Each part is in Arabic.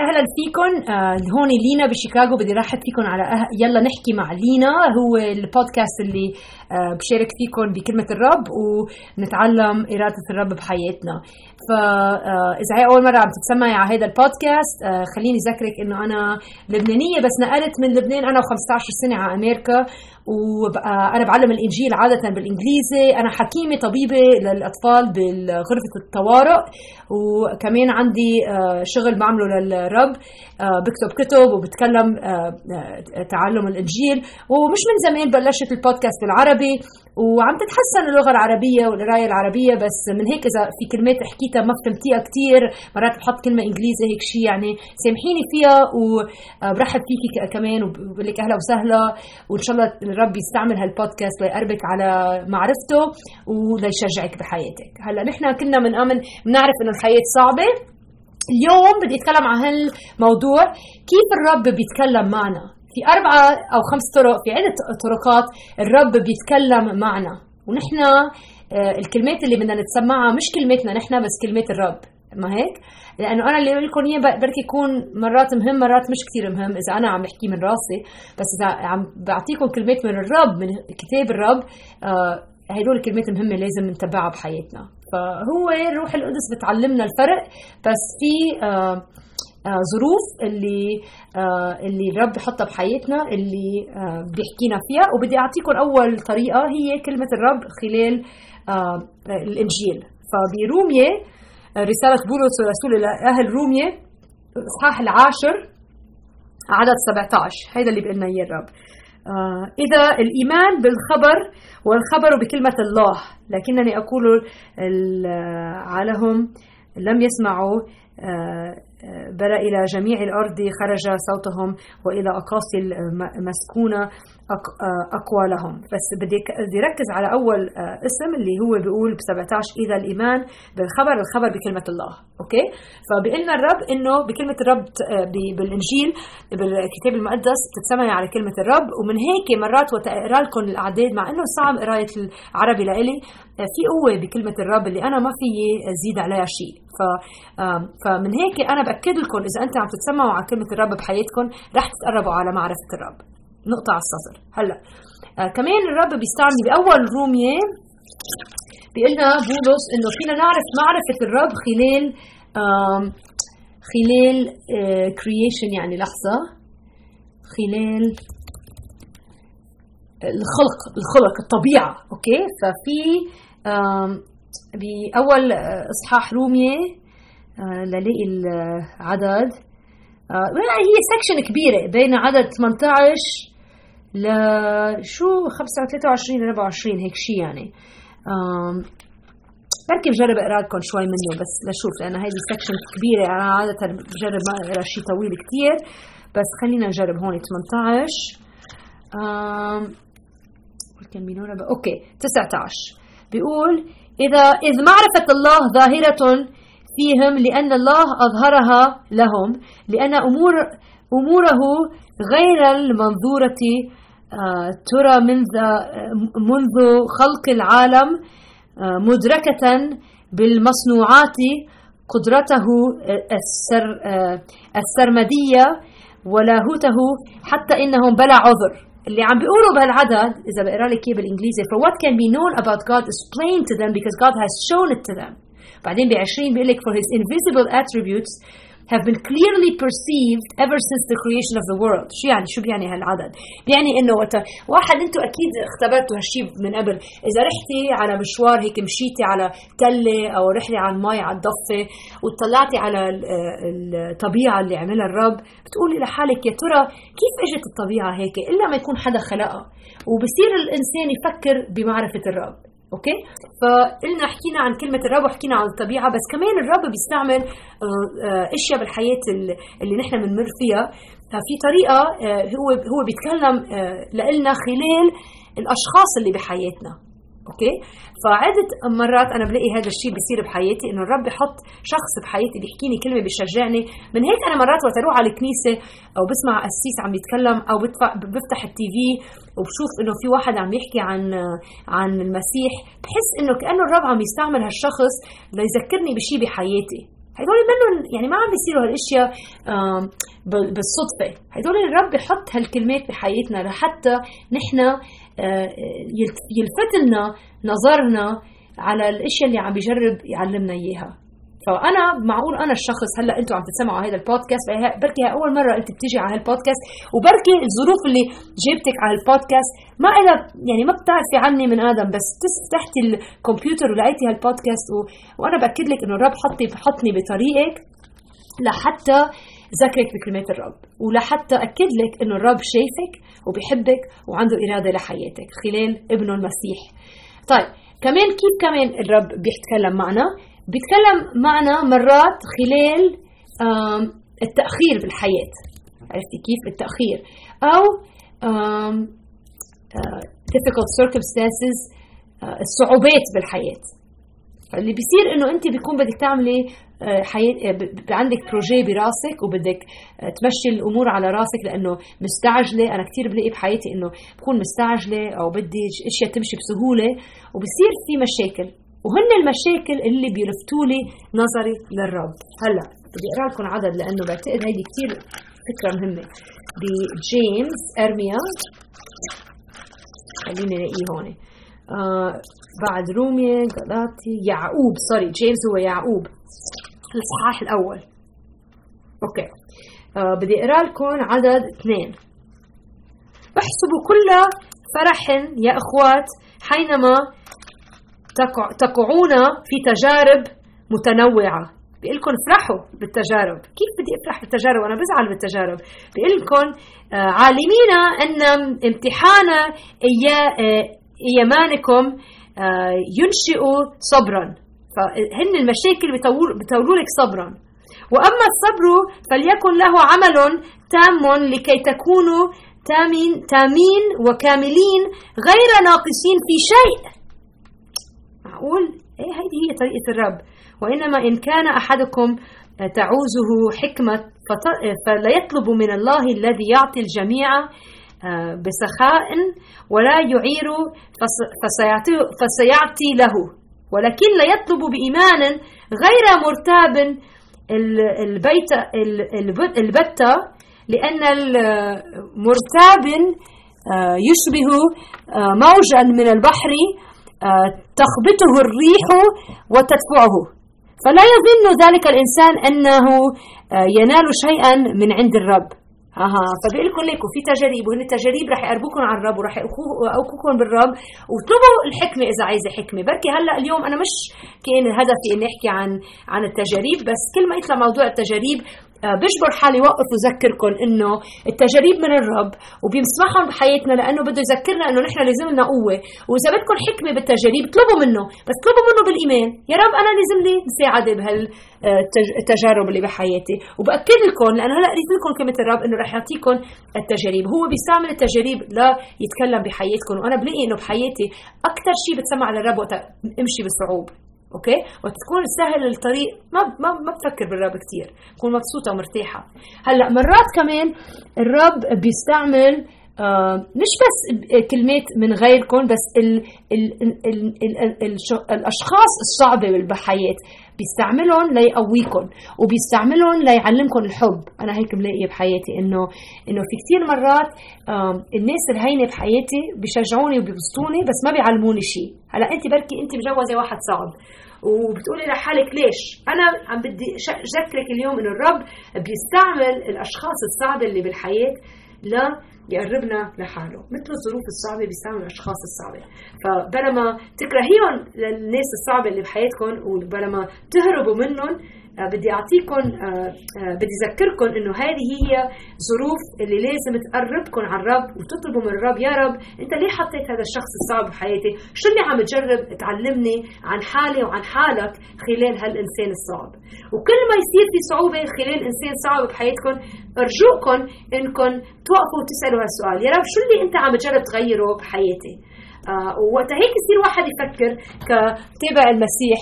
أهلا فيكم آه هون لينا بشيكاغو بدي رحب فيكم على أه... يلا نحكي مع لينا. هو البودكاست اللي آه بشارك فيكم بكلمة الرب ونتعلم إرادة الرب بحياتنا. فاذا آه هي أول مرة عم تتسمعي على هذا البودكاست خليني أذكرك إنه أنا لبنانية بس نقلت من لبنان. أنا و15 سنة على أمريكا وأنا بعلم الإنجيل عادة بالإنجليزي. أنا حكيمة طبيبة للأطفال بغرفه الطوارئ وكمان عندي آه، شغل بعمله للرب آه، بكتب كتب وبتكلم آه، تعلم الإنجيل. ومش من زمان بلشت البودكاست بالعربي. وعم تتحسن اللغة العربية والقراية العربية بس من هيك إذا في كلمات حكيتها ما فهمتيها كثير مرات بحط كلمة إنجليزي هيك شيء يعني سامحيني فيها وبرحب فيكي كمان وبقول لك أهلا وسهلا وإن شاء الله الرب يستعمل هالبودكاست ليقربك على معرفته وليشجعك بحياتك. هلأ نحن كنا من آمن بنعرف إنه الحياة صعبة. اليوم بدي أتكلم عن هالموضوع كيف الرب بيتكلم معنا؟ في أربعة أو خمس طرق في عدة طرقات الرب بيتكلم معنا. ونحن آه، الكلمات اللي بدنا نتسمعها مش كلماتنا نحن بس كلمات الرب. ما هيك؟ لأنه أنا اللي بقول لكم إياه بركي يكون مرات مهم مرات مش كثير مهم إذا أنا عم بحكي من راسي. بس إذا عم بعطيكم كلمات من الرب من كتاب الرب آه هدول الكلمات المهمة لازم نتبعها بحياتنا. فهو الروح القدس بتعلمنا الفرق. بس في آه ظروف اللي آه اللي الرب بحطها بحياتنا اللي آه بيحكينا فيها. وبدي أعطيكم أول طريقة هي كلمة الرب خلال آه الإنجيل. فبرومية رسالة بولس الرسول إلى أهل رومية الإصحاح العاشر عدد 17 هذا اللي بيقول لنا إياه الرب. آه إذا الإيمان بالخبر والخبر بكلمة الله لكنني أقول علىهم لم يسمعوا آه بل إلى جميع الأرض خرج صوتهم وإلى أقاصي المسكونة أقوى لهم. بس بدي بدي ركز على أول آه، اسم اللي هو بيقول ب 17 إذا الإيمان بالخبر الخبر بكلمة الله. أوكي؟ فبقلنا الرب إنه بكلمة الرب آه، بالإنجيل بالكتاب المقدس بتتسمع على كلمة الرب. ومن هيك مرات وقت أقرأ لكم الأعداد مع إنه صعب قراية العربي لإلي آه، في قوة بكلمة الرب اللي أنا ما فيي زيد عليها شيء. ف فمن هيك أنا بأكد لكم إذا أنتم عم تتسمعوا على كلمة الرب بحياتكم رح تتقربوا على معرفة الرب. نقطة على السطر هلا آه كمان الرب بيستعمل بأول رومية بيقول لنا بولس إنه فينا نعرف معرفة الرب خلال آه خلال creation آه يعني لحظة خلال الخلق الخلق الطبيعة okay؟ ففي بأول آه، إصحاح رومية آه، للاقي العدد. آه هي section كبيرة بين عدد 18 ل شو؟ 23 ل 24 هيك شيء يعني. بركي بجرب أقرأ لكم شوي منه بس لشوف لأن هيدي section كبيرة أنا عادة بجرب ما أقرأ شيء طويل كثير بس خلينا نجرب هون 18 كم بينونا okay 19 بيقول إذا إذ معرفة الله ظاهرة فيهم لأن الله أظهرها لهم لأن أمور أموره غير المنظورة آه، ترى منذ منذ خلق العالم آه، مدركة بالمصنوعات قدرته السر آه، السرمدية ولاهوته حتى إنهم بلا عذر. اللي عم بيقولوا بهالعدد إذا بقرا لك إياه بالإنجليزي for what can be known about God is plain to them because God has shown it to them بعدين ب 20 بيقول لك for his invisible attributes have been clearly perceived ever since the creation of the world. شو يعني؟ شو بيعني هالعدد؟ بيعني إنه وقت واحد أنتم أكيد اختبرتوا هالشيء من قبل. إذا رحتي على مشوار هيك مشيتي على تلة أو رحلة على المي على الضفة وطلعتي على الطبيعة اللي عملها الرب بتقولي لحالك يا ترى كيف إجت الطبيعة هيك؟ إلا ما يكون حدا خلقها. وبصير الإنسان يفكر بمعرفة الرب. أوكي؟ فقلنا حكينا عن كلمة الرب وحكينا عن الطبيعة بس كمان الرب بيستعمل آه، آه، أشياء بالحياة اللي نحن بنمر فيها. في طريقة آه، هو هو بيتكلم لنا خلال الأشخاص اللي بحياتنا. أوكي؟ فعدة مرات أنا بلاقي هذا الشيء بيصير بحياتي إنه الرب بحط شخص بحياتي بيحكيني كلمة بيشجعني. من هيك أنا مرات وقت أروح على الكنيسة أو بسمع قسيس عم يتكلم أو بفتح التي في وبشوف إنه في واحد عم يحكي عن عن المسيح بحس إنه كأنه الرب عم يستعمل هالشخص ليذكرني بشيء بحياتي. هدول منهم يعني ما عم بيصيروا هالأشياء بالصدفة. هدول الرب بحط هالكلمات بحياتنا لحتى نحن يلفت لنا نظرنا على الأشياء اللي عم بيجرب يعلمنا إياها. فأنا معقول أنا الشخص هلأ أنتم عم تسمعوا هذا البودكاست بركي أول مرة أنت بتيجي على هالبودكاست وبركي الظروف اللي جبتك على البودكاست ما إلها يعني ما بتعرفي عني من آدم بس فتحتي الكمبيوتر ولقيتي هالبودكاست و... وأنا بأكد لك إنه الرب حطني حطني بطريقك لحتى ذكرك بكلمات الرب. ولحتى أكد لك أنه الرب شايفك وبيحبك وعنده إرادة لحياتك خلال ابنه المسيح. طيب كمان كيف كمان الرب بيتكلم معنا؟ بيتكلم معنا مرات خلال التأخير بالحياة. عرفتي كيف التأخير؟ أو difficult circumstances الصعوبات بالحياة. اللي بيصير إنه أنت بيكون بدك تعملي حياة عندك بروجي براسك وبدك تمشي الأمور على راسك لأنه مستعجلة. أنا كثير بلاقي بحياتي إنه بكون مستعجلة أو بدي أشياء تمشي بسهولة وبصير في مشاكل. وهن المشاكل اللي بيلفتوا لي نظري للرب. هلأ بدي أقرأ لكم عدد لأنه بعتقد هيدي كثير فكرة مهمة. ب James ارميا خليني ألاقيه هون. آه بعد روميا غلاطي يعقوب sorry James هو يعقوب. الاصحاح الأول. okay. آه بدي أقرأ لكم عدد اثنين. احسبوا كل فرح يا إخوات حينما تقعون في تجارب متنوعة. بيقول لكم افرحوا بالتجارب. كيف بدي أفرح بالتجارب؟ وأنا بزعل بالتجارب. بيقول لكم آه، عالمين أن امتحان إيمانكم آه، ينشئ صبرا. فهن المشاكل بتولوا لك صبرا. وأما الصبر فليكن له عمل تام لكي تكونوا تامين تامين وكاملين غير ناقصين في شيء. معقول؟ إيه هذه هي طريقة الرب. وإنما إن كان أحدكم تعوزه حكمة فلا يطلب من الله الذي يعطي الجميع آه، بسخاء ولا يعير فسيعطي له. ولكن لا يطلب بإيمان غير مرتاب البيت البتة لأن المرتاب آه، يشبه آه، موجا من البحر آه، تخبطه الريح وتدفعه. فلا يظن ذلك الإنسان أنه ينال شيئا من عند الرب. أها. فبيقول لكم ليكم في تجارب وهن التجارب رح يقربوكم على الرب ورح يقوكم بالرب. واطلبوا الحكمة إذا عايزة حكمة. بركي هلأ اليوم أنا مش كأن هدفي إني أحكي عن عن التجارب بس كل ما يطلع موضوع التجارب بجبر حالي وقف وذكركم إنه التجارب من الرب وبيمسحهم بحياتنا لأنه بده يذكرنا إنه نحن لازم لنا قوة. وإذا بدكم حكمة بالتجارب اطلبوا منه بس اطلبوا منه بالإيمان. يا رب أنا لازم لي مساعده بهالتجارب اللي بحياتي. وبأكد لكم لأنه هلأ قريت لكم كلمة الرب إنه رح يعطيكم التجارب هو بيستعمل التجارب لا يتكلم بحياتكم وأنا بلاقي إنه بحياتي أكثر شيء بتسمع للرب وقت امشي بصعوبه أوكي؟ وتكون سهل الطريق. ما ما ما بفكر بالرب كثير بكون مبسوطة ومرتاحة. هلأ مرات كمان الرب بيستعمل آه مش بس كلمات من غيركم بس ال ال ال ال ال ال الأشخاص الصعبة بالحياة. بيستعملهم ليقويكم وبيستعملهم ليعلمكم الحب. أنا هيك بلاقي بحياتي إنه إنه في كثير مرات الناس الهينة بحياتي بيشجعوني وبيبسطوني بس ما بيعلموني شيء هلأ انت بركي انت مجوزة واحد صعب وبتقولي لحالك ليش؟ أنا عم بدي اذكرك اليوم إنه الرب بيستعمل الأشخاص الصعبة اللي بالحياة لا يقربنا لحاله مثل الظروف الصعبة بيستعمل الأشخاص الصعبة. فبلا ما تكرهيهم للناس الصعبة اللي بحياتكم وبلا ما تهربوا منهم بدي اعطيكم آه، آه، بدي اذكركم إنه هذه هي ظروف اللي لازم تقربكم على الرب وتطلبوا من الرب يا رب أنت ليه حطيت هذا الشخص الصعب بحياتي؟ شو اللي عم تجرب تعلمني عن حالي وعن حالك خلال هالإنسان الصعب؟ وكل ما يصير في صعوبة خلال إنسان صعب بحياتكم ارجوكم انكم توقفوا وتسألوا هالسؤال يا رب شو اللي أنت عم تجرب تغيره بحياتي؟ آه ووقتها هيك يصير واحد يفكر كتابع المسيح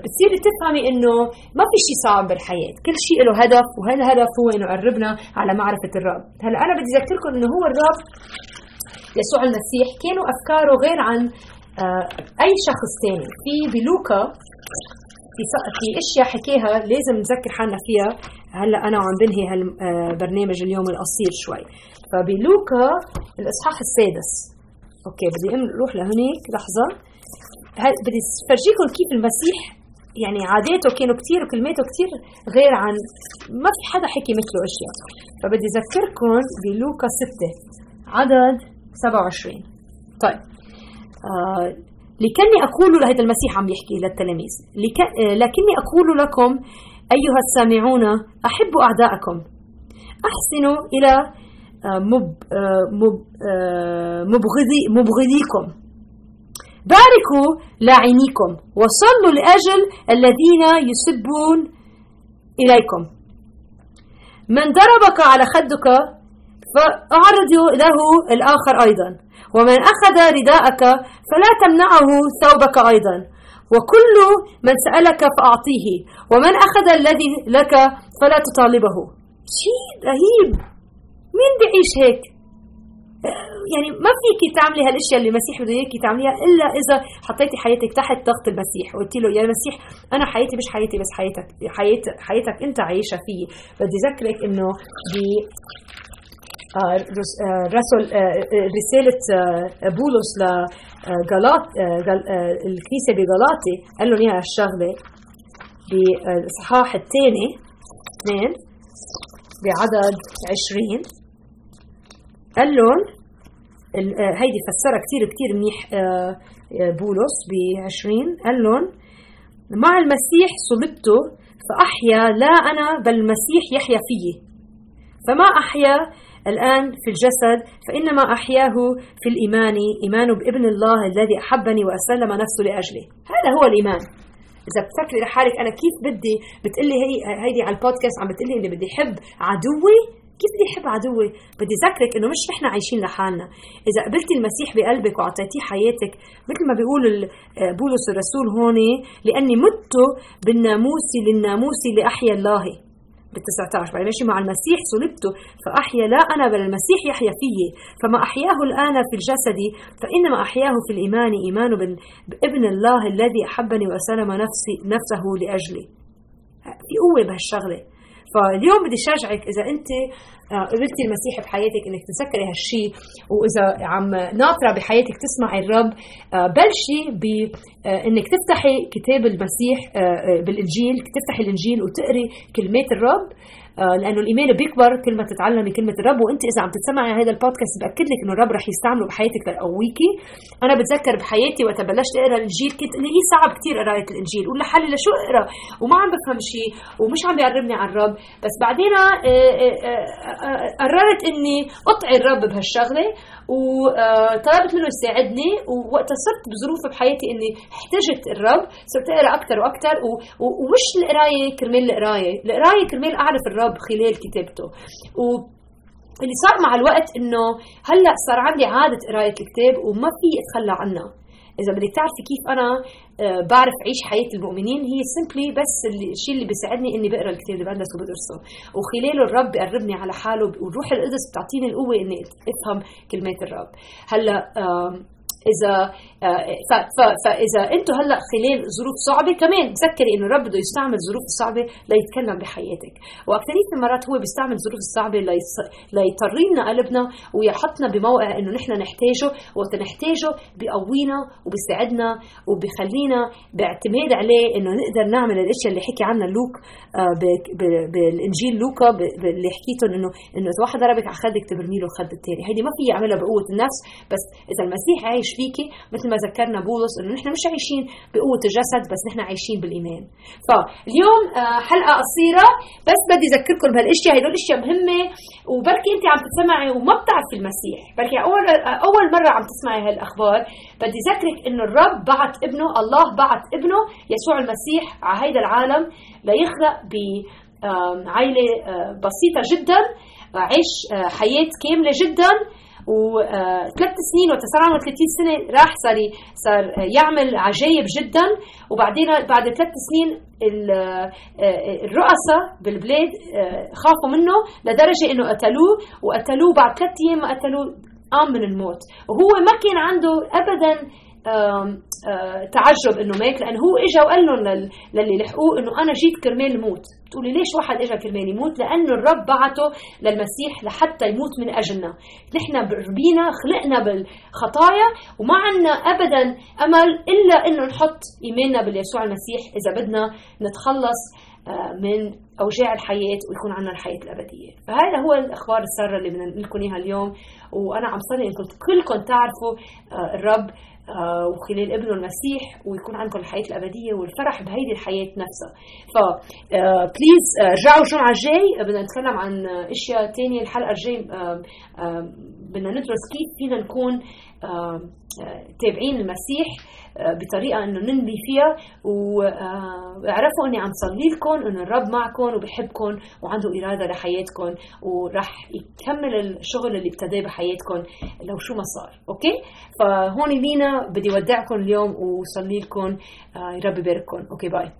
بتصيري تفهمي إنه ما في شيء صعب بالحياة، كل شيء له هدف وهالهدف هو إنه يقربنا على معرفة الرب، هلأ أنا بدي أذكركم إنه هو الرب يسوع المسيح كانوا أفكاره غير عن آه، أي شخص ثاني، في بلوكا في في أشياء حكيها لازم نذكر حالنا فيها. هلأ أنا وعم بنهي هالبرنامج آه، اليوم القصير شوي. فبلوكا الإصحاح السادس. أوكي بدي أروح لهنيك لحظة. بدي فرجيكم كيف المسيح يعني عاداته كانوا كثير وكلماته كثير غير عن ما في حدا حكي مثله أشياء. فبدي أذكركم بلوكا 6 عدد 27 طيب. آه لكني أقول لهذا المسيح عم يحكي للتلاميذ. لك... آه، لكني أقول لكم أيها السامعون أحبوا أعداءكم. أحسنوا إلى مب... مب... مبغضي... مبغضيكم. باركوا لاعنيكم وصلوا لأجل الذين يسبون إليكم. من ضربك على خدك فأعرض له الآخر أيضا. ومن أخذ رداءك فلا تمنعه ثوبك أيضا. وكل من سألك فأعطيه. ومن أخذ الذي لك فلا تطالبه. شيء رهيب. مين بيعيش هيك؟ يعني ما فيك تعملي هالأشياء اللي المسيح بده إياكي تعمليها إلا إذا حطيتي حياتك تحت ضغط المسيح. وقلت له يا مسيح أنا حياتي مش حياتي بس حياتك حيات حياتك أنت عايشة فيه. بدي اذكرك إنه ب آه، آه، رسل آه، رسالة بولس لغلاط الكنيسة بغلاطي قال لهم إياها الشغلة. بالإصحاح الثاني اثنين بعدد عشرين. قال لهم هيدي فسرها كثير كثير منيح بولس ب 20 قال لهم مع المسيح صلبت فأحيا لا أنا بل المسيح يحيا فيي. فما أحيا الآن في الجسد فإنما أحياه في الإيمان إيمان بابن الله الذي أحبني وأسلم نفسه لأجلي هذا هو الإيمان. إذا بتفكري لحالك أنا كيف بدي بتقلي هي هيدي على البودكاست عم بتقلي إني بدي أحب عدوي كيف بدي أحب عدوي؟ بدي ذكرك إنه مش نحن عايشين لحالنا، إذا قبلتي المسيح بقلبك وأعطيتيه حياتك مثل ما بيقول بولس الرسول هون لأني مت بالناموس للناموس لأحيا الله، بال 19 بعد ماشي مع المسيح صلبت فأحيا لا أنا بل المسيح يحيا فيي. فما أحياه الآن في الجسد فإنما أحياه في الإيمان إيمان بابن الله الذي أحبني وأسلم نفسي نفسه لأجلي. في قوة بهالشغلة. فاليوم بدي شجعك إذا أنت آه، قبلتي المسيح بحياتك إنك تذكري هالشيء وإذا عم ناطرة بحياتك تسمعي الرب آه، بلشي بانك آه، تفتحي كتاب المسيح بالإنجيل تفتحي الإنجيل وتقري كلمات الرب. لأنه الايمان بيكبر كل ما تتعلمي كلمه الرب وأنت إذا عم تسمعي هذا البودكاست بأكد لك إنه الرب رح يستعمله بحياتك ليقويكي أنا بتذكر بحياتي وقت بلشت أقرأ الإنجيل كنت اللي هي صعب كثير قراية الإنجيل. ولا لحالي لشو أقرأ؟ وما عم بفهم شيء ومش عم بيقربني على الرب. بس بعدين آه، آه، قررت إني أطعي الرب بهالشغلة. وطلبت منه يساعدني. ووقتها صرت بظروف بحياتي إني احتجت الرب. صرت أقرأ أكثر وأكثر ومش القراية كرمال القراية، القراية كرمال أعرف الرب. خلال كتابته. و اللي صار مع الوقت إنه هلأ صار عندي عادة قراية الكتاب وما في أتخلى عنها. إذا بدك تعرفي كيف أنا آه، بعرف أعيش حياة المؤمنين هي سيمبلي بس الشيء اللي بيساعدني إني بقرأ الكتاب اللي بندرسه وبدرسه وخلاله الرب بيقربني على حاله والروح القدس بتعطيني القوة إني أفهم كلمات الرب. هلأ إذا آه، فإذا أنتم هلأ خلال ظروف صعبة كمان تذكري إنه الرب بده يستعمل الظروف الصعبه ليتكلم بحياتك. وأكثرية المرات هو بيستعمل الظروف الصعبه ليطري لنا قلبنا ويحطنا بموقع إنه نحن نحتاجه. وقت نحتاجه بيقوينا وبيساعدنا وبيخلينا باعتماد عليه إنه نقدر نعمل الأشياء اللي حكي عنها لوك آه، بالإنجيل لوكا اللي حكيتهم إنه إنه اذا واحد ضربك على خدك تبرمي له الخد الثاني هيدي ما في يعملها بقوة النفس بس إذا المسيح عايش فيكي مثل ما ذكرنا بولس إنه نحن مش عايشين بقوة الجسد بس نحن عايشين بالإيمان. فاليوم آه، حلقة قصيرة بس بدي أذكركم بهالأشياء هدول أشياء مهمة وبركي انت عم تسمعي وما بتعرفي المسيح. بركي أول أول مرة عم تسمعي هالأخبار بدي ذكرك إنه الرب بعت ابنه الله بعت ابنه يسوع المسيح على هيدا العالم ليخلق ب عائله آه، بسيطة جدا عيش آه، حياة كاملة جدا. وثلاث سنين وقت صار عمره 30 سنة راح صار صار يعمل عجائب جدا. وبعدين بعد ثلاث سنين الرؤساء بالبلاد خافوا منه لدرجة إنه قتلوه. وقتلوه بعد ثلاث أيام ما قتلوه قام من الموت. وهو ما كان عنده ابدا تعجب إنه مات لأنه هو اجى وقال لهم للي لحقوه إنه أنا جيت كرمال موت. بتقولي ليش واحد اجى كرمال يموت؟ لأنه الرب بعته للمسيح لحتى يموت من أجلنا. نحن بربينا خلقنا بالخطايا وما عنا ابدا أمل إلا إنه نحط إيماننا باليسوع المسيح إذا بدنا نتخلص آه، من أوجاع الحياة ويكون عندنا الحياة الأبدية. فهذا هو الأخبار الساره اللي بدنا لكم إياها اليوم. وأنا عم صلي انكم كلكم تعرفوا آه، الرب آه، وخلال ابنه المسيح ويكون عندكم الحياة الأبدية والفرح بهيدي الحياة نفسها. ف بليز رجعوا الجمعه الجاي بدنا نتكلم عن أشياء ثانية الحلقة الجاي بدنا ندرس كيف فينا نكون تابعين المسيح بطريقة إنه ننبي فيها واعرفوا إني عم صلي لكم إنه الرب معكم وبحبكم وعنده إرادة لحياتكم وراح يكمل الشغل اللي ابتداه بحياتكم لو شو ما صار. okay؟ فهون لينا بدي ودعكم اليوم وصلي لكم يا رب يبارككم. okay bye.